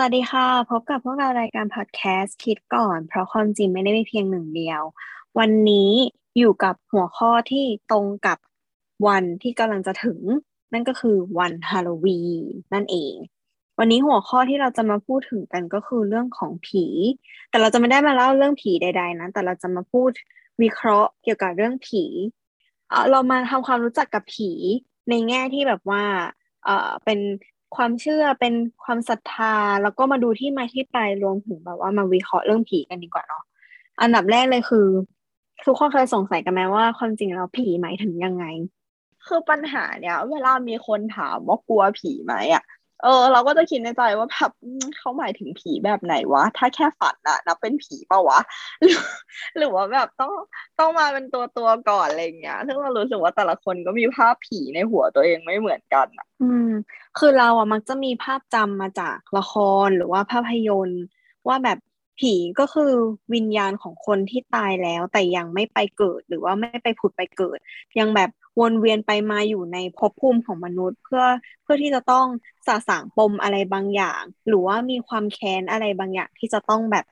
สวัสดีค่ะ พบกับพวกเรารายการพอดแคสต์คิดก่อน เพราะความจริงไม่ได้มีเพียงหนึ่งเดียว วันนี้อยู่กับหัวข้อที่ตรงกับวันที่กำลังจะถึง นั่นก็คือวันฮาโลวีนนั่นเอง วันนี้หัวข้อที่เราจะมาพูดถึงกันก็คือเรื่องของผี แต่เราจะไม่ได้มาเล่าเรื่องผีใด ๆ นะ แต่เราจะมาพูดวิเคราะห์เกี่ยวกับเรื่องผีเรามาทำความรู้จักกับผีในแง่ที่แบบว่าเออเป็น ความเชื่อเป็นความศรัทธา แล้วก็มาดูที่มาที่ไปรวมถึงแบบว่ามาวิเคราะห์เรื่องผีกันดีกว่าเนาะอันดับแรกเลยคือทุกคนเคยสงสัยกันไหมว่าความจริงแล้วผีหมายถึงยังไง คือปัญหาเนี้ยเวลามีคนถามว่ากลัวผีไหมอะ เออ เราก็จะคิดในใจว่าแบบเขาหมายถึงผีแบบไหนวะ ถ้าแค่ฝันอะนับเป็นผีเปล่าวะ หรือหรือว่าแบบต้องต้องมาเป็นตัวตัวก่อนอะไรเงี้ยซึ่งเรารู้สึกว่าแต่ละคนก็มีภาพผีในหัวตัวเองไม่เหมือนกันอะอืม คือเราอะมักจะมีภาพจำมาจากละครหรือว่าภาพยนตร์ว่าแบบ ผีก็คือวิญญาณของคนที่ตายแล้ว แต่ยังไม่ไปเกิดหรือว่าไม่ไปผุดไปเกิด ยังแบบวนเวียนไปมาอยู่ในภพภูมิของมนุษย์ เพื่อเพื่อที่จะต้องสะสางปมอะไรบางอย่าง หรือว่ามีความแค้นอะไรบางอย่างที่จะต้องแบบ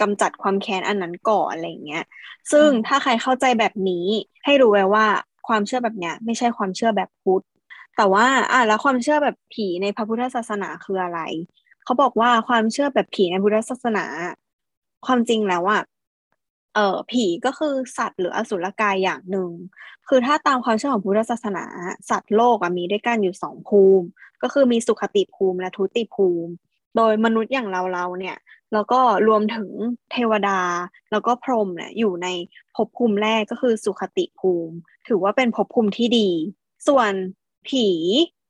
กำจัดความแค้นอันนั้นก่อนอะไรอย่างเงี้ย ซึ่งถ้าใครเข้าใจแบบนี้ให้รู้ไว้ว่าความเชื่อแบบเนี้ยไม่ใช่ความเชื่อแบบพุทธแต่ว่าอะแล้วความเชื่อแบบผีในพระพุทธศาสนาคืออะไร เขาบอกว่าความเชื่อแบบผีในพุทธศาสนา ความจริงแล้วอะเออผีก็คือสัตว์หรืออสุรกายอย่างหนึ่ง คือถ้าตามความเชื่อของพุทธศาสนา สัตว์โลกอะมีด้วยกันอยู่สองภูมิ ก็คือมีสุขติภูมิและทุติภูมิ โดยมนุษย์อย่างเราเราเนี่ยแล้วก็รวมถึงเทวดา แล้วก็พรหมเนี่ยอยู่ในภพภูมิแรกก็คือสุขติภูมิ ถือว่าเป็นภพภูมิที่ดี ส่วนผี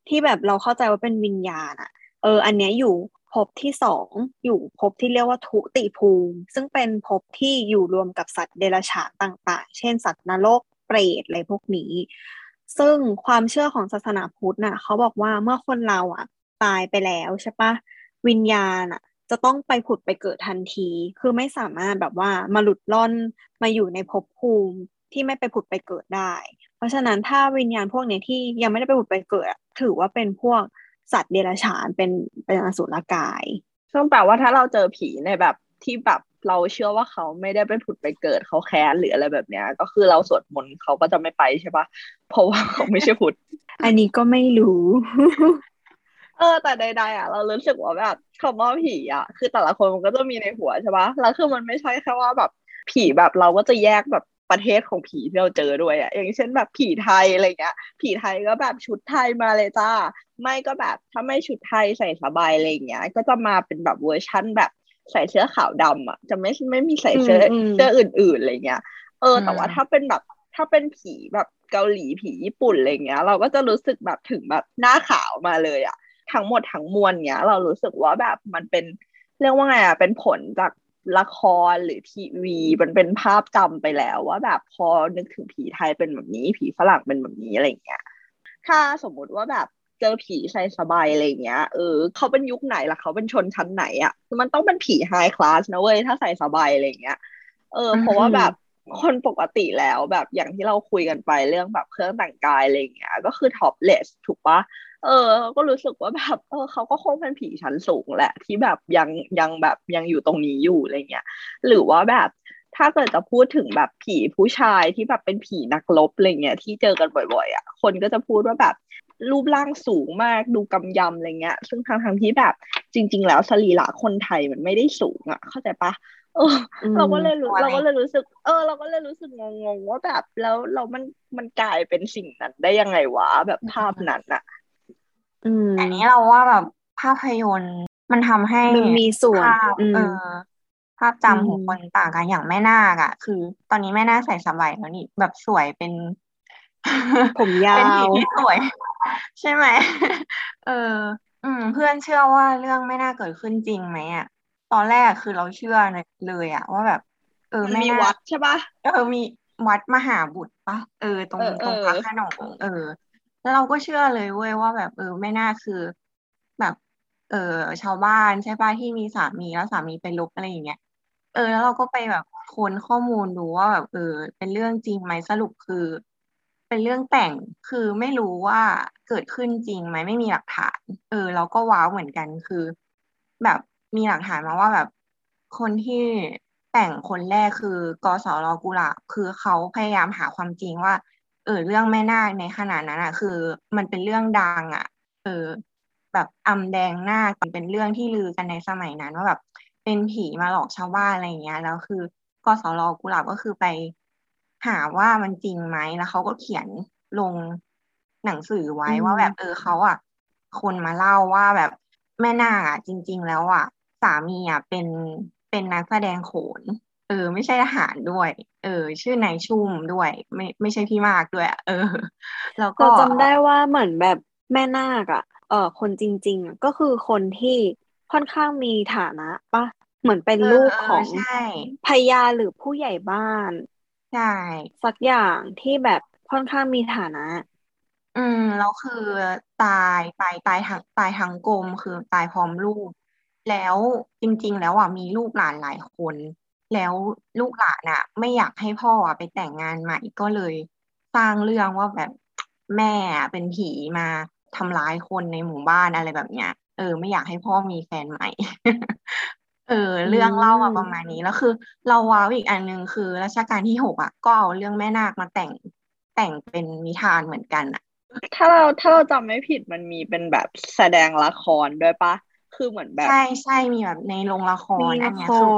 ที่แบบเราเข้าใจว่าเป็นวิญญาณอะเอออันเนี้ยอยู่ ภพที่สองอยู่ภพที่เรียกว่าทุติภูมิ ซึ่งเป็นภพที่อยู่รวมกับสัตว์เดรัจฉานต่างๆ เช่น สัตว์นรกเปรตอะไรพวกนี้ ซึ่งความเชื่อของศาสนาพุทธน่ะ เขาบอกว่าเมื่อคนเราอะ ตายไปแล้วใช่ปะวิญญาณอะ จะต้องไปผุดไปเกิดทันที คือไม่สามารถแบบว่ามาหลุดล่อนมาอยู่ในภพภูมิที่ไม่ไปผุดไปเกิดได้ เพราะฉะนั้นถ้าวิญญาณพวกนี้ที่ยังไม่ได้ไปผุดไปเกิด ถือว่าเป็นพวก สัตว์เดรัจฉานเป็นเป็นอสุรกาย ซึ่งแปลว่าถ้าเราเจอผีในแบบที่แบบเราเชื่อว่าเขาไม่ได้ไปผุดไปเกิดเขาแค้นหรืออะไรแบบเนี้ย ก็คือเราสวดมนต์เขาก็จะไม่ไปใช่ปะเพราะว่าเขาไม่ใช่พุทธอันนี้ก็ไม่รู้ เออ แต่ใดๆอะ เรารู้สึกว่าแบบคำว่าผีอะ คือแต่ละคนมันก็จะมีในหัวใช่ปะแล้วคือมันไม่ใช่แค่ว่าแบบผีแบบเราก็จะแยกแบบ ประเทศของผีที่เราเจอด้วยอะอย่างเช่นแบบผีไทยอะไรเงี้ย ผีไทยก็แบบชุดไทยมาเลยจ้า ไม่ก็แบบถ้าไม่ชุดไทยใส่สบายอะไรเงี้ย ก็จะมาเป็นแบบเวอร์ชั่นแบบใส่เสื้อขาวดำอะ จะไม่ไม่มีใส่เสื้ออืมอืมเสื้ออื่นๆอะไรเงี้ย เออ แต่ว่าอืมถ้าเป็นแบบถ้าเป็นผีแบบเกาหลีผีญี่ปุ่นอะไรเงี้ย เราก็จะรู้สึกแบบถึงแบบหน้าขาวมาเลยอะ ทั้งหมดทั้งมวลเนี้ย เรารู้สึกว่าแบบมันเป็นเรียกว่าไงอะเป็นผลจาก ละครหรือทีวี มันเป็นภาพจำไปแล้วว่าแบบพอนึกถึงผีไทยเป็นแบบนี้ ผีฝรั่งเป็นแบบนี้อะไรเงี้ยถ้าสมมุติว่าแบบเจอผีใส่สบายอะไรเงี้ยเออเขาเป็นยุคไหนล่ะเขาเป็นชนชั้นไหนอะมันต้องเป็นผีไฮคลาสนะเว้ยถ้าใส่สบายอะไรเงี้ยเออเพราะว่าแบบ คนปกติแล้วแบบอย่างที่เราคุยกันไปเรื่องแบบเครื่องแต่งกายอะไรเงี้ยก็คือท็อปเลสถูกปะเออ ก็รู้สึกว่าแบบเออเขาก็คงเป็นผีชั้นสูงแหละ ที่แบบยังยังแบบยังอยู่ตรงนี้อยู่อะไรเงี้ยหรือว่าแบบถ้าเกิดจะพูดถึงแบบผีผู้ชายที่แบบเป็นผีนักรบอะไรเงี้ยที่เจอกันบ่อยๆอะคนก็จะพูดว่าแบบรูปร่างสูงมากดูกำยำอะไรเงี้ย ซึ่งทางทางที่แบบจริง ๆ แล้วสรีระคนไทยมันไม่ได้สูงอะ เข้าใจปะ เอออืมเราก็เลยรู้อะไรเราก็เลยรู้สึก เออ เราก็เลยรู้สึกงงๆว่าแบบแล้วเรามันมันกลายเป็นสิ่งนั้นได้ยังไงวะแบบภาพนั้นอะอืมอันนี้เราว่าแบบภาพยนตร์มันทำให้มันมีส่วนภาพอืมเออภาพอืจำของมคนต่างกันอย่างแม่นาคอะคือ ตอนนี้แม่นาคใส่สบายแล้วนี่แบบสวยเป็น ผมยาเป็นผีวที่สวย ใช่ไหมเออ อืม เพื่อนเชื่อว่าเรื่องไม่น่าเกิดขึ้นจริงไหมอะ ตอนแรกคือเราเชื่อเลยอะว่าแบบ เออมันไม่มีน่าวัดใช่ปะเออมีวัดมหาบุตรปะเออตรงเออตรงเออพระโขนงเออ แล้วเราก็เชื่อเลยเว้ยว่าแบบ เออไม่น่าคือแบบ เออชาวบ้านใช่ปะที่มีสามีแล้วสามีไปลบอะไรอย่างเงี้ยเออแล้วเราก็ไปแบบค้นข้อมูลดูว่าแบบเออ เป็นเรื่องจริงไหมสรุปคือ เป็นเรื่องแต่งคือไม่รู้ว่าเกิดขึ้นจริงไหมไม่มีหลักฐาน เออ เราก็ว้าวเหมือนกันคือ แบบ มีหลักฐานมาว่าแบบ คนที่แต่งคนแรกคือกสรกุหลาบคือเขาพยายามหาความจริงว่า เออเรื่องแม่นาคในขณะนั้นอะ คือมันเป็นเรื่องดังอะ เออ แบบอำแดงหน้ามันเป็นเรื่องที่ลือกันในสมัยนั้นว่าแบบเป็นผีมาหลอกชาวบ้านอะไรอย่างเงี้ยแล้วคือกสรกุหลาบก็คือไปหาว่ามันจริงไหมแล้วเขาก็เขียนลงหนังสือไว้ว่าแบบเออเขาอะ คนมาเล่าว่าแบบแม่นาคอะจริง ๆ แล้วอะามีอะเป็นเป็นนักแสดงโขน เออ ไม่ใช่ทหารด้วย เออ ชื่อนายชุ่มด้วย ไม่ไม่ใช่พี่มากด้วย เออ แล้วก็จำได้ว่าเหมือนแบบแม่นาคอะ เออคนจริงๆอะก็คือคนที่ค่อนข้างมีฐานะปะเหมือนเป็นลูกของพญาหรือผู้ใหญ่บ้านใช่สักอย่างที่แบบค่อนข้างมีฐานะ อืมแล้วคือตายตายตายทั้งตายทั้งกลมคือตายพร้อมลูก แล้วจริง ๆ แล้วอะมีลูกหลานหลายคน แล้วลูกหลานอะ ไม่อยากให้พ่ออะไปแต่งงานใหม่ก็เลยสร้างเรื่องว่าแบบแม่เป็นผีมาทำร้ายคนในหมู่บ้านอะไรแบบเนี้ยเออ ไม่อยากให้พ่อมีแฟนใหม่ เออ เรื่องเล่ามาประมาณนี้แล้วคือ เราว้าวอีกอันหนึ่งคือรัชกาลที่หกอะก็เอาเรื่องแม่นาคมาแต่งแต่งเป็นนิทานเหมือนกันอะถ้าเราถ้าเราจำไม่ผิดมันมีเป็นแบบแสดงละครด้วยปะ คือเหมือนแบบ ใช่ใช่มีแบบในโรงละครอันนี้คือ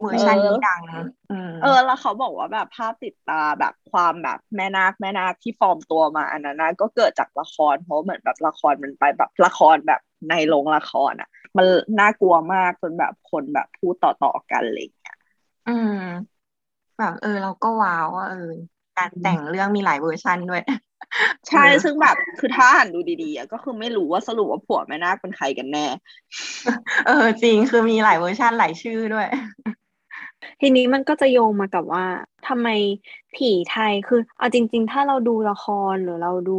เวอร์ชันนี้ดังเออ แล้วเขาบอกว่าแบบภาพติดตาแบบความแบบแม่นาคแม่นาคที่ฟอร์มตัวมาอันนั้นก็เกิดจากละครเพราะเหมือนแบบละครมันไปแบบละครแบบในโรงละครอะ มันน่ากลัวมากจนแบบคนแบบพูดต่อๆกันอะไรอย่างเงี้ยอืมแบบเออเราก็ว้าวว่าเออการแต่งเรื่องมีหลายเวอร์ชันด้วย ใช่ซึ่งแบบคือถ้าอ่านดูดีๆก็คือไม่รู้ว่าสรุปว่าผัวแม่นาคเป็นใครกันแน่ เออ จริงคือมีหลายเวอร์ชันหลายชื่อด้วย ทีนี้มันก็จะโยงมากับว่าทำไมผีไทยคือเอาจริง ๆ ถ้าเราดูละครหรือเราดู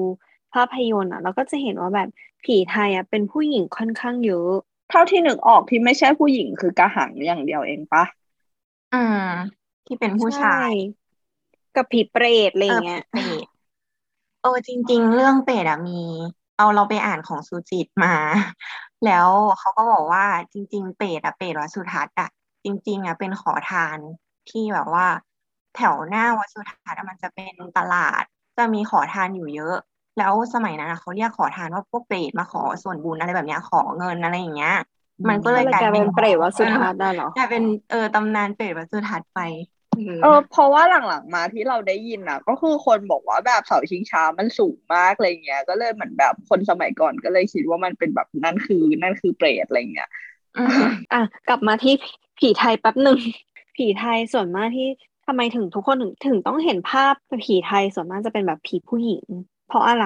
ภาพยนตร์อะ เราก็จะเห็นว่าแบบผีไทยอะเป็นผู้หญิงค่อนข้างเยอะ เท่าที่นึกออกที่ไม่ใช่ผู้หญิงคือกระหังอย่างเดียวเองปะอืมที่เป็นผู้ชาย กับผีเปรตอะไรเงี้ย เปรตเออจริง ๆ เรื่องเปรตอะมี เอาเราไปอ่านของสุจิตมา แล้วเขาก็บอกว่าจริง ๆ เปรตอะเปรตวัดสุทัศน์อะจริง ๆอะเป็นขอทานที่แบบว่า แถวหน้าวัดสุทัศน์มันจะเป็นตลาด จะมีขอทานอยู่เยอะ แล้วสมัยนั้นเขาเรียกขอทานว่าพวกเปรตมาขอส่วนบุญอะไรแบบเนี้ยขอเงินอะไรอย่างเงี้ยมันก็เลยกลายเป็นเปรตวัดสุทัศน์ได้หรอกลายเป็นเออตำนานเปรตวัดสุทัศน์ไป เออเพราะว่าหลังๆมาที่เราได้ยินอะ ก็คือคนบอกว่าแบบเสาชิงช้ามันสูงมากอะไรเงี้ย ก็เลยเหมือนแบบคนสมัยก่อนก็เลยคิดว่ามันเป็นแบบนั่นคือนั่นคือเปรตอะไรเงี้ยอะกลับมาที่ผีไทยแป๊บหนึ่งผีไทยส่วนมากที่ทำไมถึงทุกคนถึงถึงต้องเห็นภาพผีไทยส่วนมากจะเป็นแบบผีผู้หญิง เพราะอะไร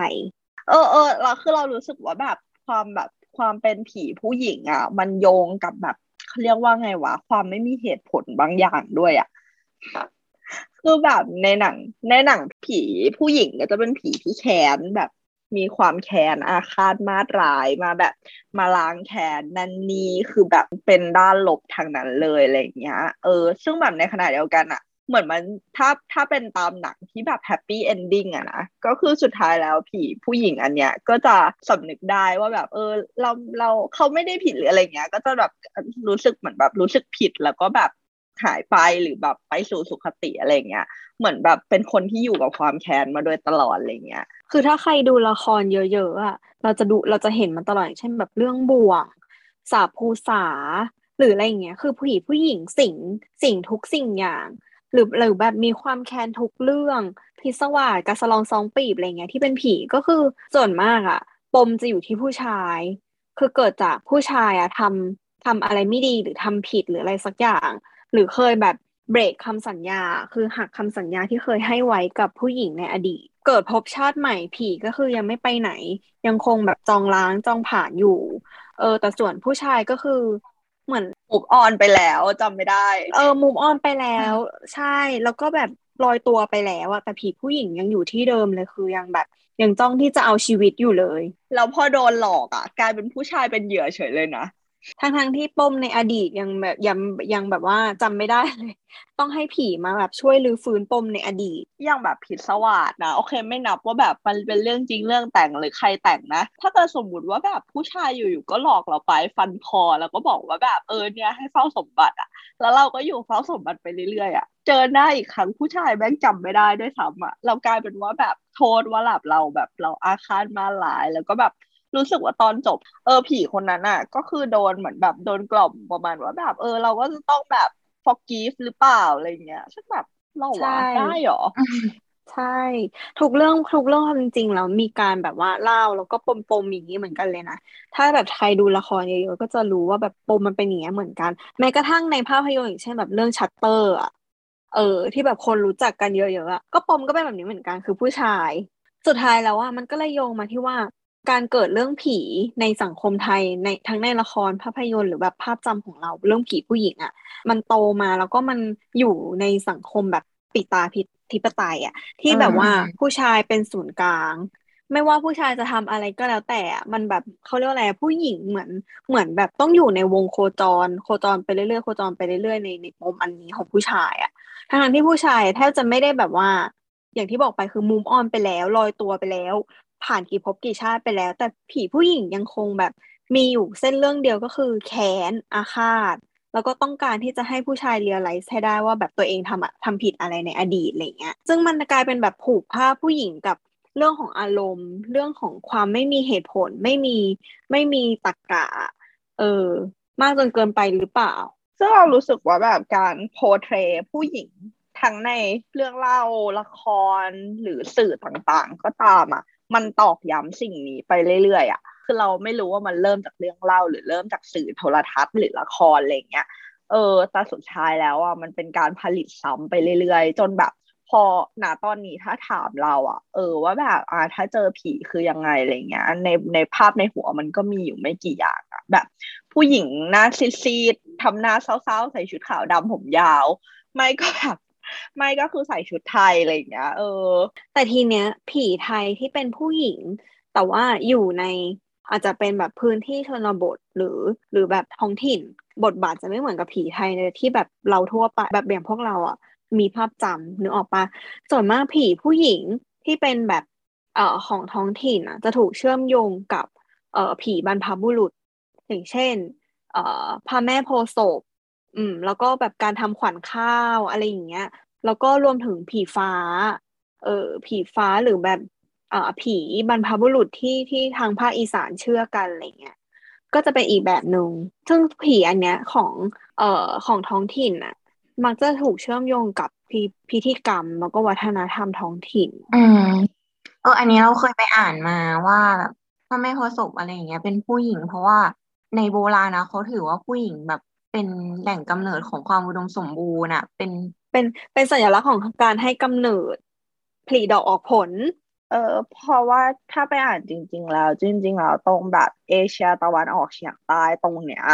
เออเออเราคือเรารู้สึกว่าแบบความแบบความเป็นผีผู้หญิงอะ มันโยงกับแบบเขาเรียกว่าไงวะความไม่มีเหตุผลบางอย่างด้วยอะ คือแบบในหนังในหนังผีผู้หญิงก็จะเป็นผีที่แค้นแบบมีความแค้นอาฆาตมาตร้ายมาแบบมาล้างแค้นนั่นนี่คือแบบเป็นด้านลบทางนั้นเลยอะไรเงี้ย เออ ซึ่งแบบในขณะเดียวกันอะเหมือนมันถ้าถ้าเป็นตามหนังที่แบบ happy ending อะนะก็คือสุดท้ายแล้วผีผู้หญิงอันเนี้ยก็จะสำนึกได้ว่าแบบ เออ เราเราเขาไม่ได้ผิดหรืออะไรเงี้ย ก็จะแบบรู้สึกเหมือนแบบรู้สึกผิดแล้วก็แบบ หายไปหรือแบบไปสู่สุขติอะไรเงี้ย เหมือนแบบเป็นคนที่อยู่กับความแค้นมาโดยตลอดอะไรเงี้ย คือถ้าใครดูละครเยอะๆอะเราจะดูเราจะเห็นมันตลอดเช่นแบบเรื่องบ่วงสาภูษาหรืออะไรเงี้ยคือผู้หญิงผู้หญิงสิงสิงทุกสิ่งอย่าง หรือหรือแบบมีความแค้นทุกเรื่อง พิศวาสกระสลองซองปีบอะไรเงี้ยที่เป็นผีก็คือส่วนมากอะปมจะอยู่ที่ผู้ชาย คือเกิดจากผู้ชายอะทำทำอะไรไม่ดีหรือทำผิดหรืออะไรสักอย่าง หรือเคยแบบเบรกคำสัญญา คือหักคำสัญญาที่เคยให้ไว้กับผู้หญิงในอดีต เกิดพบชาติใหม่ผีก็คือยังไม่ไปไหน ยังคงแบบจองล้างจองผ่านอยู่ เออ แต่ส่วนผู้ชายก็คือเหมือนมูฟออนไปแล้วจำไม่ได้ เออมูฟออนไปแล้ว ใช่ แล้วก็แบบลอยตัวไปแล้วอะแต่ผีผู้หญิงยังอยู่ที่เดิมเลยคือยังแบบ ยังจ้องที่จะเอาชีวิตอยู่เลย แล้วพอโดนหลอกอะกลายเป็นผู้ชายเป็นเหยื่อเฉยเลยนะ ทั้งทั้งที่ปมในอดีตยังแบบยังยังแบบว่าจำไม่ได้เลย ต้องให้ผีมาแบบช่วยรื้อฟื้นปมในอดีตอย่างแบบผิดสวัสดนะโอเคไม่นับว่าแบบมันเป็นเรื่องจริงเรื่องแต่งหรือใครแต่งนะ ถ้าเกิดสมมติว่าแบบผู้ชายอยู่ๆก็หลอกเราไปฟันคอแล้วก็บอกว่าแบบเออเนี่ยให้เฝ้าสมบัติอะแล้วเราก็อยู่เฝ้าสมบัติไปเรื่อยๆอะเจอหน้าอีกครั้งผู้ชายแม่งจำไม่ได้ด้วยซ้ำอะเรากลายเป็นว่าแบบโทษว่าหลับเราแบบเราอาฆาตมาหลาย แล้วก็แบบ รู้สึกว่าตอนจบ เออผีคนนั้นอะ ก็คือโดนเหมือนแบบโดนกล่อมประมาณว่าแบบ เออ เราก็จะต้องแบบ forgive หรือเปล่าอะไรเงี้ยซึ่งแบบเราว่าได้หรอใช่ ทุกเรื่องทุกเรื่องความจริงแล้วมีการแบบว่าเล่าแล้วก็ปมปมอย่างนี้เหมือนกันเลยนะถ้าแบบใครดูละครเยอะๆก็จะรู้ว่าแบบปมมันเป็นอย่างนี้เหมือนกัน แม้กระทั่งในภาพยนตร์อย่างเช่นแบบเรื่องชัตเตอร์อะเออ ที่แบบคนรู้จักกันเยอะๆอะก็ปมก็เป็นแบบนี้เหมือนกันคือผู้ชาย สุดท้ายแล้วว่ามันก็เลยโยงมาที่ว่า การเกิดเรื่องผีในสังคมไทยในทั้งในละครภาพยนตร์หรือแบบภาพจำของเราเรื่องผีผู้หญิงอะ่ะ มันโตมาแล้วก็มันอยู่ในสังคมแบบปิตาพิธิปไตยอะ่ะ ที่แบบว่าผู้ชายเป็นศูนย์กลาง ไม่ว่าผู้ชายจะทำอะไรก็แล้วแต่มันแบบเขาเรียกว่าอะไรผู้หญิงเหมือนเหมือนแบบต้องอยู่ในวงโคจร โคจรไปเรื่อยๆโคจรไปเรื่อยๆในในมุมอันนี้ของผู้ชายอะ่ะทั้งที่ผู้ชายแทบจะไม่ได้แบบว่าอย่างที่บอกไปคือมุมออนไปแล้วลอยตัวไปแล้ว ผ่านกี่ภพกี่ชาติไปแล้ว แต่ผีผู้หญิงยังคงแบบมีอยู่เส้นเรื่องเดียวก็คือแค้นอาฆาต แล้วก็ต้องการที่จะให้ผู้ชายเรียลไลซ์ให้ได้ว่าแบบตัวเองทำทำผิดอะไรในอดีตอะไรเงี้ย ซึ่งมันกลายเป็นแบบผูกผ้าผู้หญิงกับเรื่องของอารมณ์ เรื่องของความไม่มีเหตุผลไม่มีไม่มีตรรกะเออมากจนเกินไปหรือเปล่า ซึ่งเรารู้สึกว่าแบบการโพเทรผู้หญิงทั้งในเรื่องเล่าละครหรือสื่อต่างๆ ก็ตามอะ มันตอกย้ำสิ่งนี้ไปเรื่อยๆอะคือเราไม่รู้ว่ามันเริ่มจากเรื่องเล่าหรือเริ่มจากสื่อโทรทัศน์หรือละครอะไรเงี้ยเออแต่สุดท้ายแล้วอะมันเป็นการผลิตซ้ำไปเรื่อยๆ จนแบบพอหนาตอนนี้ถ้าถามเราอะเออว่าแบบอ่าถ้าเจอผีคือยังไงอะไรเงี้ยในในภาพในหัวมันก็มีอยู่ไม่กี่อย่างอะแบบ ผู้หญิงหน้าซีดๆทำหน้าเศร้าๆใส่ชุดขาวดำผมยาว ไม่ก็แบบ ไม่ก็คือใส่ชุดไทยอะไรอย่างเงี้ยเออ แต่ทีเนี้ย ผีไทยที่เป็นผู้หญิง แต่ว่าอยู่ในอาจจะเป็นแบบพื้นที่ชนบทหรือหรือแบบท้องถิ่น บทบาทจะไม่เหมือนกับผีไทยเลยที่แบบเราทั่วไปแบบอย่างพวกเราอะ มีภาพจำนึกออกปะส่วนมากผีผู้หญิงที่เป็นแบบเอ่อของท้องถิ่นอะ จะถูกเชื่อมโยงกับเอ่อผีบรรพบุรุษ อย่างเช่น เอ่อพระแม่โพศพอืม แล้วก็แบบการทำขวัญข้าวอะไรอย่างเงี้ย แล้วก็รวมถึงผีฟ้า เออผีฟ้าหรือแบบอ่าผีบรรพบุรุษที่ที่ทางภาคอีสานเชื่อกันอะไรเงี้ยก็จะเป็นอีกแบบหนึ่งซึ่งผีอันเนี้ยของเอ่อของท้องถิ่นอะมักจะถูกเชื่อมโยงกับพิพิธีกรรม แล้วก็วัฒนธรรมท้องถิ่น อืมเอออันนี้เราเคยไปอ่านมาว่าแบบถ้าไม่พอศพอะไรอย่างเงี้ย เป็นผู้หญิง เพราะว่าในโบราณนะเขาถือว่าผู้หญิงแบบเป็นแหล่งกำเนิดของความอุดมสมบูรณ์อะเป็น เป็นเป็นสัญลักษณ์ของการให้กำเนิดผลิดอกออกผล เออเพราะว่าถ้าไปอ่านจริง ๆ แล้ว จริง ๆ แล้วตรงแบบเอเชียตะวันออกเฉียงใต้ตรงเนี้ย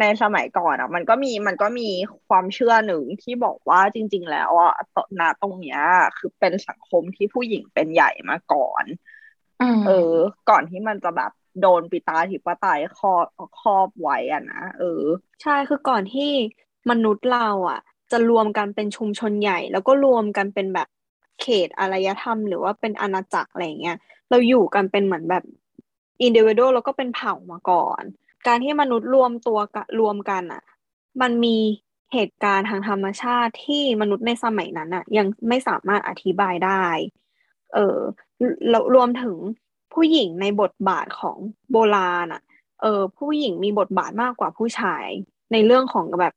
ในสมัยก่อนอะ มันก็มีมันก็มีความเชื่อหนึ่งที่บอกว่าจริง ๆ แล้วอะณตรงเนี้ยคือเป็นสังคมที่ผู้หญิงเป็นใหญ่มาก่อนเออ ก่อนที่มันจะแบบโดนปิตาธิปไตยครอบครอบไว้อะนะเออ ใช่คือก่อนที่มนุษย์เราอะ จะรวมกันเป็นชุมชนใหญ่ แล้วก็รวมกันเป็นแบบเขตอารยธรรม หรือว่าเป็นอาณาจักรอะไรเงี้ยเราอยู่กันเป็นเหมือนแบบอินดิวิโดแล้วก็เป็นเผ่ามาก่อน การที่มนุษย์รวมตัวรวมกันอะ มันมีเหตุการณ์ทางธรรมชาติที่มนุษย์ในสมัยนั้นอะ ยังไม่สามารถอธิบายได้ เออรวมถึงผู้หญิงในบทบาทของโบราณอะ เออผู้หญิงมีบทบาทมากกว่าผู้ชาย ในเรื่องของแบบ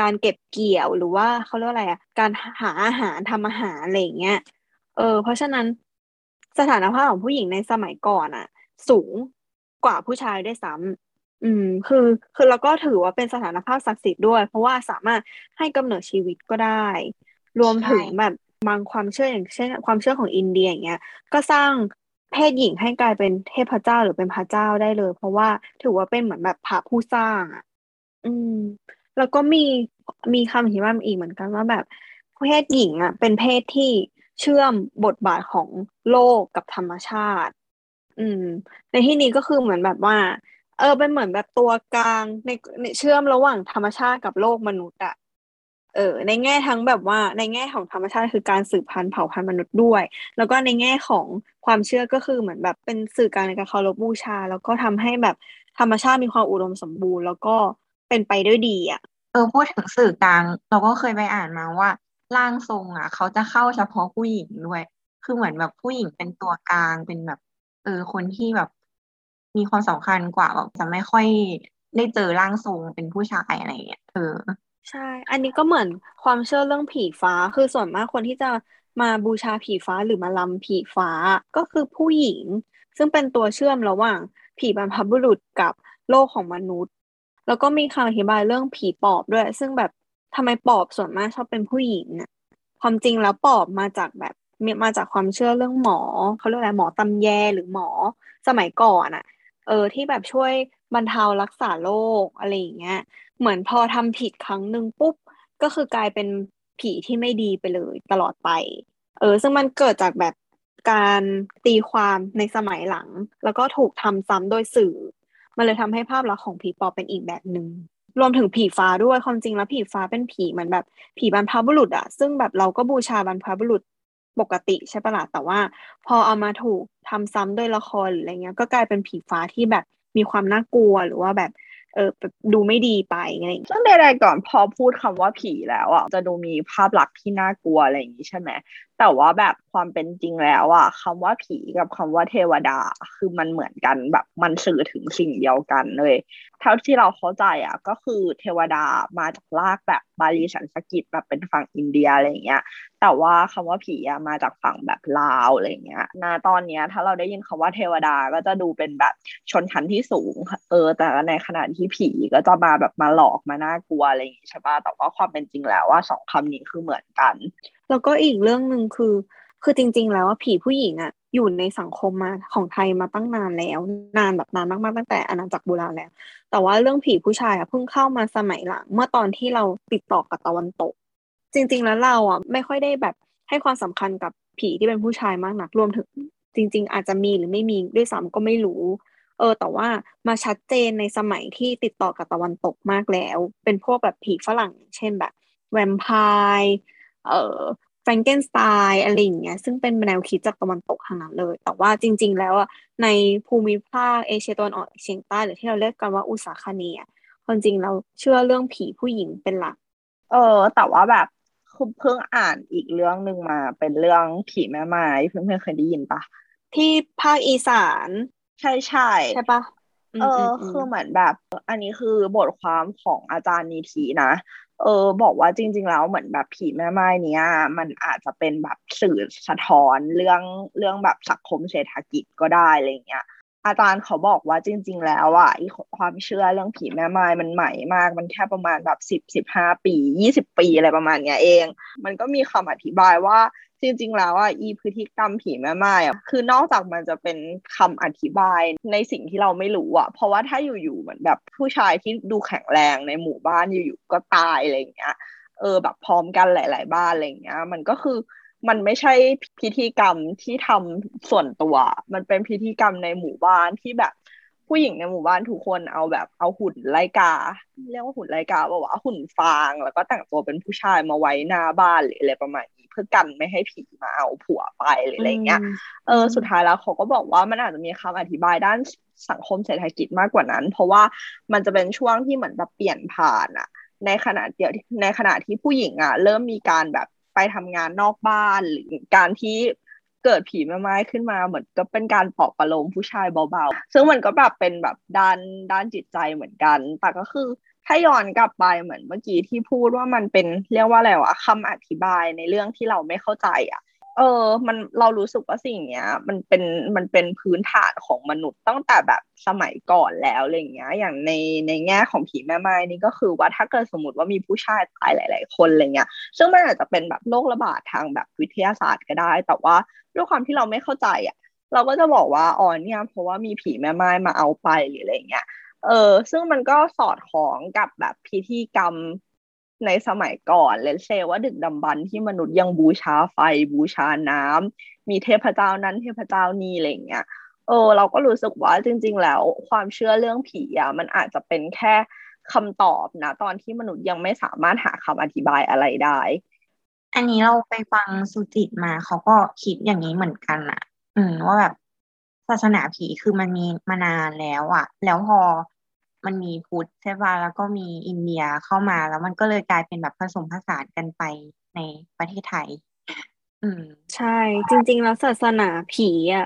การเก็บเกี่ยวหรือว่าเขาเรียกอะไรอะการหาอาหารทำอาหารอะไรเงี้ยเออเพราะฉะนั้นสถานภาพของผู้หญิงในสมัยก่อนอะสูงกว่าผู้ชายได้ซ้ำอืม คือ คือเราก็ถือว่าเป็นสถานภาพศักดิ์สิทธิ์ด้วย เพราะว่าสามารถให้กำเนิดชีวิตก็ได้ รวมถึงแบบบางความเชื่ออย่างเช่น ความเชื่อของอินเดียอย่างเงี้ย ก็สร้างเพศหญิงให้กลายเป็นเทพเจ้าหรือเป็นพระเจ้าได้เลย เพราะว่าถือว่าเป็นเหมือนแบบพระผู้สร้างอะ อืม แล้วก็มีมีคำอธิบายอีกเหมือนกันว่าแบบเพศหญิงอะเป็นเพศที่เชื่อมบทบาทของโลกกับธรรมชาติ อืม ในที่นี้ก็คือเหมือนแบบว่า เออเป็นเหมือนแบบตัวกลางในในเชื่อมระหว่างธรรมชาติกับโลกมนุษย์อะเออในแง่ทั้งแบบว่าในแง่ของธรรมชาติคือการสืบพันธุ์เผ่าพันธุ์มนุษย์ด้วย แล้วก็ในแง่ของความเชื่อก็คือเหมือนแบบเป็นสื่อกลางในการเคารพบูชา แล้วก็ทำให้แบบธรรมชาติมีความอุดมสมบูรณ์ แล้วก็ เป็นไปด้วยดีอะเออพูดถึงสื่อกลาง เราก็เคยไปอ่านมาว่าร่างทรงอะ เขาจะเข้าเฉพาะผู้หญิงด้วย คือเหมือนแบบผู้หญิงเป็นตัวกลางเป็นแบบ เออคนที่แบบ มีความสำคัญกว่าแบบจะไม่ค่อยได้เจอร่างทรงเป็นผู้ชายอะไรอย่างเงี้ยเออใช่ อันนี้ก็เหมือนความเชื่อเรื่องผีฟ้า คือส่วนมากคนที่จะมาบูชาผีฟ้าหรือมาลำผีฟ้าก็คือผู้หญิง ซึ่งเป็นตัวเชื่อมระหว่างผีบรรพบุรุษกับโลกของมนุษย์ แล้วก็มีคำอธิบายเรื่องผีปอบด้วย ซึ่งแบบทำไมปอบส่วนมากชอบเป็นผู้หญิงอะความจริงแล้วปอบมาจากแบบมาจากความเชื่อเรื่องหมอเขาเรียกอะไรหมอตำแยหรือหมอสมัยก่อนอะเออที่แบบช่วยบรรเทารักษาโรคอะไรอย่างเงี้ย เหมือนพอทำผิดครั้งหนึ่งปุ๊บ ก็คือกลายเป็นผีที่ไม่ดีไปเลยตลอดไป เออ ซึ่งมันเกิดจากแบบการตีความในสมัยหลัง แล้วก็ถูกทำซ้ำโดยสื่อ มันเลยทำให้ภาพลักษณ์ของผีปอบเป็นอีกแบบหนึ่งรวมถึงผีฟ้าด้วยความจริงแล้วผีฟ้าเป็นผีเหมือนแบบ ผีบรรพบุรุษอะซึ่งแบบเราก็บูชาบรรพบุรุษปกติใช่ปะล่ะแต่ว่า พอเอามาถูกทำซ้ำด้วยละครหรืออะไรเงี้ยก็กลายเป็นผีฟ้าที่แบบมีความน่ากลัวหรือว่าแบบ เออดูไม่ดีไปอะไรอย่างเงี้ยซึ่งใดๆก่อนพอพูดคำว่าผีแล้วอะจะดูมีภาพลักษณ์ที่น่ากลัวอะไรอย่างนี้ใช่ไหมแต่ว่าแบบความเป็นจริงแล้วอะคำว่าผีกับคำว่าเทวดาคือมันเหมือนกันแบบมันสื่อถึงสิ่งเดียวกันเลย เท่าที่เราเข้าใจอะก็คือเทวดามาจากรากแบบ บาลีสันสกิตแบบเป็นฝั่งอินเดียอะไรเงี้ย แต่ว่าคำว่าผีอะมาจากฝั่งแบบลาวอะไรเงี้ยนาตอนเนี้ยถ้าเราได้ยินคำว่าเทวดาก็จะดูเป็นแบบชนชั้นที่สูง เออ แต่ในขณะที่ผีก็จะมาแบบมาหลอกมาน่ากลัวอะไรอย่างงี้ใช่ป่ะแต่ว่าความเป็นจริงแล้วว่าสองคำนี้คือเหมือนกัน แล้วก็อีกเรื่องหนึ่งคือคือจริง ๆ แล้วว่าผีผู้หญิงอะ อยู่ในสังคมมาของไทยมาตั้งนานแล้ว นานแบบนานมากๆตั้งแต่อาณาจักรโบราณแล้ว แต่ว่าเรื่องผีผู้ชายอะเพิ่งเข้ามาสมัยหลัง เมื่อตอนที่เราติดต่อกับตะวันตก จริง ๆ แล้วเราอะไม่ค่อยได้แบบให้ความสำคัญกับผีที่เป็นผู้ชายมากนักรวมถึง จริง ๆ อาจจะมีหรือไม่มีด้วยซ้ำก็ไม่รู้ เออ แต่ว่ามาชัดเจนในสมัยที่ติดต่อกับตะวันตกมากแล้ว เป็นพวกแบบผีฝรั่ง เช่นแบบแวมไพร์เอ่อ แฟรงเกนสไตน์อะไรอย่างเงี้ยซึ่งเป็นแนวคิดจากตะวันตกทางนั้นเลย แต่ว่าจริง ๆ แล้วอะในภูมิภาคเอเชียตะวันออกเฉียงใต้หรือที่เราเรียกกันว่าอุษาคเนียความจริงเราเชื่อเรื่องผีผู้หญิงเป็นหลัก เออ แต่ว่าแบบคือเพิ่งอ่านอีกเรื่องหนึ่งมา เป็นเรื่องผีแม่ไม้เพื่อนๆเคยได้ยินปะที่ภาคอีสาน ใช่ใช่ใช่ปะ เออคือเหมือนแบบ อันนี้คือบทความของอาจารย์นิธินะ เออ บอกว่าจริง ๆ แล้วเหมือนแบบผีแม่ไม้เนี้ย มันอาจจะเป็นแบบสื่อสะท้อนเรื่องเรื่องแบบสังคมเศรษฐกิจก็ได้อะไรเงี้ยอาจารย์เขาบอกว่าจริง ๆ แล้วอะความเชื่อเรื่องผีแม่ไม้มันใหม่มาก มันแค่ประมาณแบบสิบสิบห้าปียี่สิบปีอะไรประมาณเนี้ยเอง มันก็มีคำอธิบายว่า จริงๆ แล้วอะอีพฤติกรรมผีแม่ไม้อะคือนอกจากมันจะเป็นคำอธิบายในสิ่งที่เราไม่รู้อะเพราะว่าถ้าอยู่ๆเหมือนแบบผู้ชายที่ดูแข็งแรงในหมู่บ้านอยู่ๆก็ตายอะไรอย่างเงี้ยเออแบบพร้อมกันหลาย ๆ บ้านอะไรอย่างเงี้ย มันก็คือมันไม่ใช่พิธีกรรมที่ทำส่วนตัว มันเป็นพิธีกรรมในหมู่บ้านที่แบบผู้หญิงในหมู่บ้านทุกคนเอาแบบเอาหุ่นไลกา เรียกว่าหุ่นไลกาบอกว่าหุ่นฟางแล้วก็แต่งตัวเป็นผู้ชายมาไว้หน้าบ้านหรืออะไรประมาณนี้ พื่อกันไม่ให้ผีมาเอาผัวไปหรืออะไรเงี้ยเออสุดท้ายแล้วเขาก็บอกว่ามันอาจจะมีคำอธิบายด้านสังคมเศรษฐกิจมากกว่านั้น เพราะว่ามันจะเป็นช่วงที่เหมือนแบบเปลี่ยนผ่านอะในขณะเดียวในขณะที่ผู้หญิงอะเริ่มมีการแบบไปทำงานนอกบ้านหรือการที่เกิดผีแม่ไม้ขึ้นมาเหมือนก็เป็นการปลอบประโลมผู้ชายเบาๆ ซึ่งมันก็แบบเป็นแบบด้านด้านจิตใจเหมือนกัน แต่ก็คือ ถ้าย้อนกลับไปเหมือนเมื่อกี้ที่พูดว่ามันเป็นเรียกว่าอะไรวะคำอธิบายในเรื่องที่เราไม่เข้าใจอะ เออ มันเรารู้สึกว่าสิ่งเนี้ย มันเป็นมันเป็นพื้นฐานของมนุษย์ตั้งแต่แบบสมัยก่อนแล้วอะไรเงี้ย อย่างในในแง่ของผีแม่ไม้นี่ก็คือว่าถ้าเกิดสมมติว่ามีผู้ชายตายหลาย ๆ คนอะไรเงี้ย ซึ่งมันอาจจะเป็นแบบโรคระบาดทางแบบวิทยาศาสตร์ก็ได้ แต่ว่าด้วยความที่เราไม่เข้าใจอะเราก็จะบอกว่าอ๋อเนี่ยเพราะว่ามีผีแม่ไม้มาเอาไปหรืออะไรเงี้ย เออซึ่งมันก็สอดคล้องกับแบบพิธีกรรมในสมัยก่อนเลนเซว่าดึกดำบรรที่มนุษย์ยังบูชาไฟบูชาน้ำมีเทพเจ้านั้นเทพเจ้านี้อะไรเงี้ยเออเราก็รู้สึกว่าจริง ๆ แล้วความเชื่อเรื่องผีอะมันอาจจะเป็นแค่คำตอบนะตอนที่มนุษย์ยังไม่สามารถหาคำอธิบายอะไรได้ อันนี้เราไปฟังสุจิตมาเขาก็คิดอย่างนี้เหมือนกันอะอืมว่าแบบ ศาสนาผีคือมันมีมานานแล้วอะแล้วพอมันมีพุทธใช่ป่ะแล้วก็มีอินเดียเข้ามาแล้วมันก็เลยกลายเป็นแบบผสมผสานกันไปในประเทศไทย อืม ใช่ จริง ๆ แล้วศาสนาผีอะ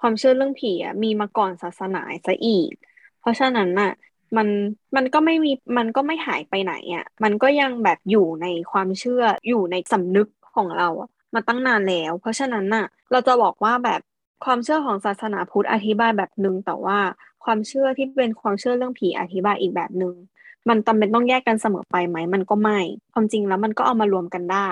ความเชื่อเรื่องผีอะมีมาก่อนศาสนาซะอีก เพราะฉะนั้นน่ะ มันมันก็ไม่มีมันก็ไม่หายไปไหนอะ มันก็ยังแบบอยู่ในความเชื่ออยู่ในสำนึกของเราอะมาตั้งนานแล้ว เพราะฉะนั้นน่ะ เราจะบอกว่าแบบ ความเชื่อของศาสนาพุทธอธิบายแบบหนึ่งแต่ว่าความเชื่อที่เป็นความเชื่อเรื่องผีอธิบายอีกแบบหนึ่งมันจำเป็นต้องแยกกันเสมอไปไหมมันก็ไม่ ความจริงแล้วมันก็เอามารวมกันได้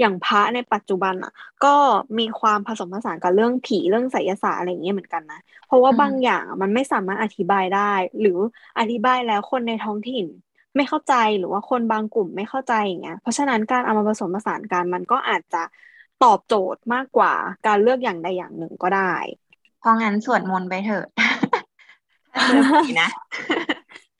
อย่างพระในปัจจุบันอะ ก็มีความผสมผสานกับเรื่องผีเรื่องไสยศาสตร์อะไรอย่างเงี้ยเหมือนกันนะ เพราะว่าบางอย่างมันไม่สามารถอธิบายได้ หรืออธิบายแล้วคนในท้องถิ่น ไม่เข้าใจหรือว่าคนบางกลุ่มไม่เข้าใจอย่างเงี้ย เพราะฉะนั้นการเอามาผสมผสานกันมันก็อาจจะ ตอบโจทย์มากกว่าการเลือกอย่างใดอย่างหนึ่งก็ได้ เพราะงั้นสวดมนต์ไปเถอะถ้าเจอผีนะ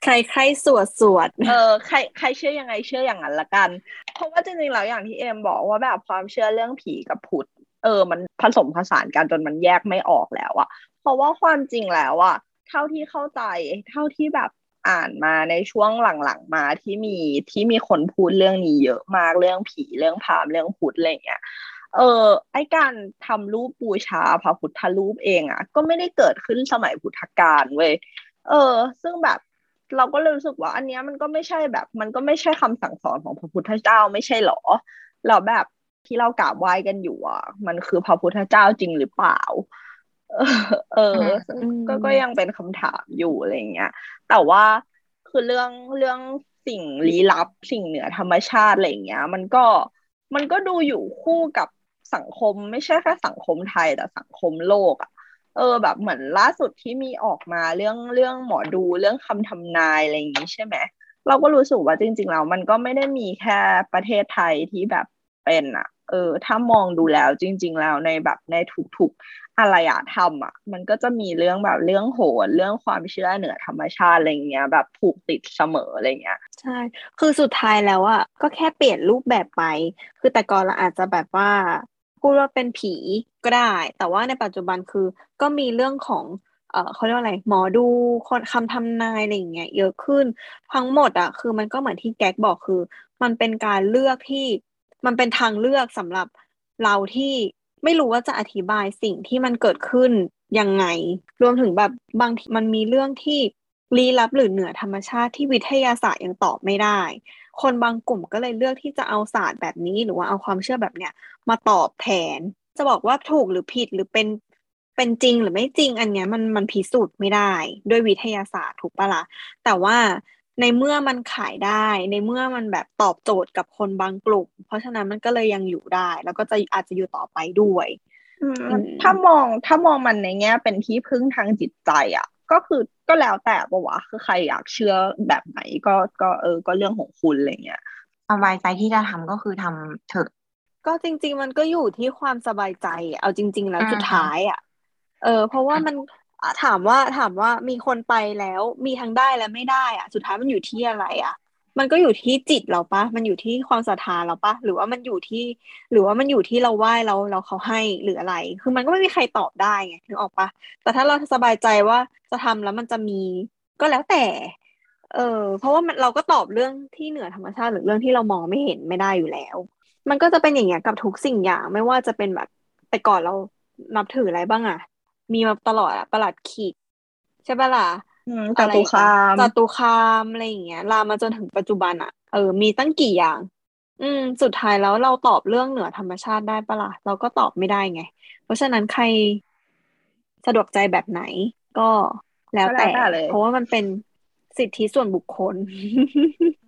ใครใครสวดสวด เออใครใครเชื่อยังไงเชื่ออย่างนั้นละกัน เพราะว่าจริงๆแล้วอย่างที่เอมบอกว่าแบบความเชื่อเรื่องผีกับพุทธเออ มันผสมผสานกันจนมันแยกไม่ออกแล้วอะเพราะว่าความจริงแล้วอะเท่าที่เข้าใจ เท่าที่แบบอ่านมาในช่วงหลังๆมาที่มีที่มีคนพูดเรื่องนี้เยอะมากเรื่องผีเรื่องพราหมณ์เรื่องพุทธอะไรเงี้ย เออไอการทำรูปบูชาพระพุทธรูปเองอะก็ไม่ได้เกิดขึ้นสมัยพุทธกาลเว้ยเออ ซึ่งแบบเราก็เลยรู้สึกว่า อันเนี้ยมันก็ไม่ใช่แบบ มันก็ไม่ใช่คำสั่งสอนของพระพุทธเจ้าไม่ใช่หรอเราแบบที่เรากราบไหว้กันอยู่อะ มันคือพระพุทธเจ้าจริงหรือเปล่า เออเออซึ่งอืมก็ก็ยังเป็นคำถามอยู่อะไรเงี้ย แต่ว่าคือเรื่องเรื่องสิ่งลี้ลับ สิ่งเหนือธรรมชาติอะไรเงี้ย มันก็มันก็ดูอยู่คู่กับ สังคมไม่ใช่แค่สังคมไทยแต่สังคมโลกอะเออแบบเหมือนล่าสุดที่มีออกมาเรื่องเรื่องหมอดูเรื่องคำทำนายอะไรอย่างนี้ใช่ไหมเราก็รู้สึกว่าจริงๆแล้วมันก็ไม่ได้มีแค่ประเทศไทยที่แบบเป็นอะเออ ถ้ามองดูแล้วจริง ๆ แล้วในแบบในทุกๆอารยธรรมอะมันก็จะมีเรื่องแบบเรื่องโหนเรื่องความเชื่อเหนือธรรมชาติอะไรเงี้ย แบบผูกติดเสมออะไรเงี้ยใช่ คือสุดท้ายแล้วอะก็แค่เปลี่ยนรูปแบบไป คือแต่ก่อนเราอาจจะแบบว่า พูดว่าเป็นผีก็ได้ แต่ว่าในปัจจุบันคือก็มีเรื่องของเอ่อเขาเรียกว่าอะไร หมอดูคนคำทำนายอะไรอย่างเงี้ยเยอะขึ้นทั้งหมดอะคือมันก็เหมือนที่แก๊กบอกคือ มันเป็นการเลือกที่มันเป็นทางเลือกสำหรับเราที่ไม่รู้ว่าจะอธิบายสิ่งที่มันเกิดขึ้นยังไง รวมถึงแบบบางทีมันมีเรื่องที่ลี้ลับหรือเหนือธรรมชาติที่วิทยาศาสตร์ยังตอบไม่ได้ คนบางกลุ่มก็เลยเลือกที่จะเอาศาสตร์แบบนี้หรือว่าเอาความเชื่อแบบเนี้ยมาตอบแทน จะบอกว่าถูกหรือผิดหรือเป็นเป็นจริงหรือไม่จริงอันเนี้ยมันมันพิสูจน์ไม่ได้ ด้วยวิทยาศาสตร์ถูกปะละ่ะแต่ว่าในเมื่อมันขายได้ ในเมื่อมันแบบตอบโจทย์กับคนบางกลุ่ม เพราะฉะนั้นมันก็เลยยังอยู่ได้ แล้วก็จะอาจจะอยู่ต่อไปด้วยอืมอืมถ้ามองถ้ามองมันในแง่เป็นที่พึ่งทางจิตใจอะ ก็คือก็แล้วแต่ปะวะคือใครอยากเชื่อแบบไหนก็ก็เออก็เรื่องของคุณอะไรเงี้ยสบายใจที่จะทำก็คือทำเถอะ ก็จริง ๆ มันก็อยู่ที่ความสบายใจอะเอาจริง ๆ แล้วอ่าสุดท้ายอะเออ เพราะว่ามันอะถามว่าถามว่ามีคนไปแล้ว มีทั้งได้และไม่ได้อะ สุดท้ายมันอยู่ที่อะไรอะ มันก็อยู่ที่จิตเราปะ มันอยู่ที่ความศรัทธาเราปะ หรือว่ามันอยู่ที่ หรือว่ามันอยู่ที่เราไหว้เราเราเขาให้หรืออะไร คือมันก็ไม่มีใครตอบได้ไงนึกออกปะ แต่ถ้าเราสบายใจว่าจะทำแล้วมันจะมีก็แล้วแต่ เออ เพราะว่ามันเราก็ตอบเรื่องที่เหนือธรรมชาติหรือเรื่องที่เรามองไม่เห็นไม่ได้อยู่แล้ว มันก็จะเป็นอย่างเงี้ยกับทุกสิ่งอย่างไม่ว่าจะเป็นแบบแต่ก่อนเรานับถืออะไรบ้างอะมีมาตลอดอะประหลัดขีกใช่ปะล่ะอืมอะ จตุคามจตุคามอะไรอย่างเงี้ยลามมาจนถึงปัจจุบันอะเออ มีตั้งกี่อย่าง อืม สุดท้ายแล้วเราตอบเรื่องเหนือธรรมชาติได้ปะล่ะเราก็ตอบไม่ได้ไง เพราะฉะนั้นใครสะดวกใจแบบไหน ก็แล้วก็แต่แล้วแต่เลยเพราะว่ามันเป็นสิทธิส่วนบุคคล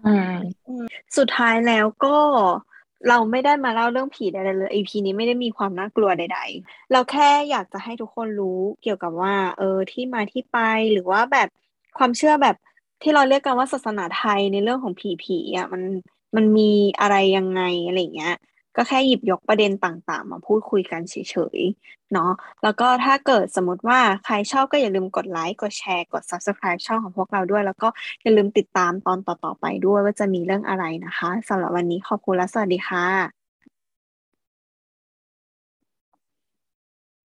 อืมสุดท้ายแล้วก็ เราไม่ได้มาเล่าเรื่องผีใดๆเลย EP นี้ไม่ได้มีความน่ากลัวใด ๆ เราแค่อยากจะให้ทุกคนรู้เกี่ยวกับว่า เออที่มาที่ไปหรือว่าแบบความเชื่อแบบที่เราเรียกกันว่าศาสนาไทยในเรื่องของผีๆอะมันมันมีอะไรยังไงอะไรอย่างเงี้ย ก็แค่หยิบยกประเด็นต่างๆ มาพูดคุยกันเฉยๆ เนาะแล้วก็ถ้าเกิดสมมติว่าใครชอบก็อย่าลืมกดไลค์กดแชร์กด subscribe ช่องของพวกเราด้วย แล้วก็อย่าลืมติดตามตอนต่อๆไปด้วยว่าจะมีเรื่องอะไรนะคะสำหรับวันนี้ขอบคุณและสวัสดีค่ะ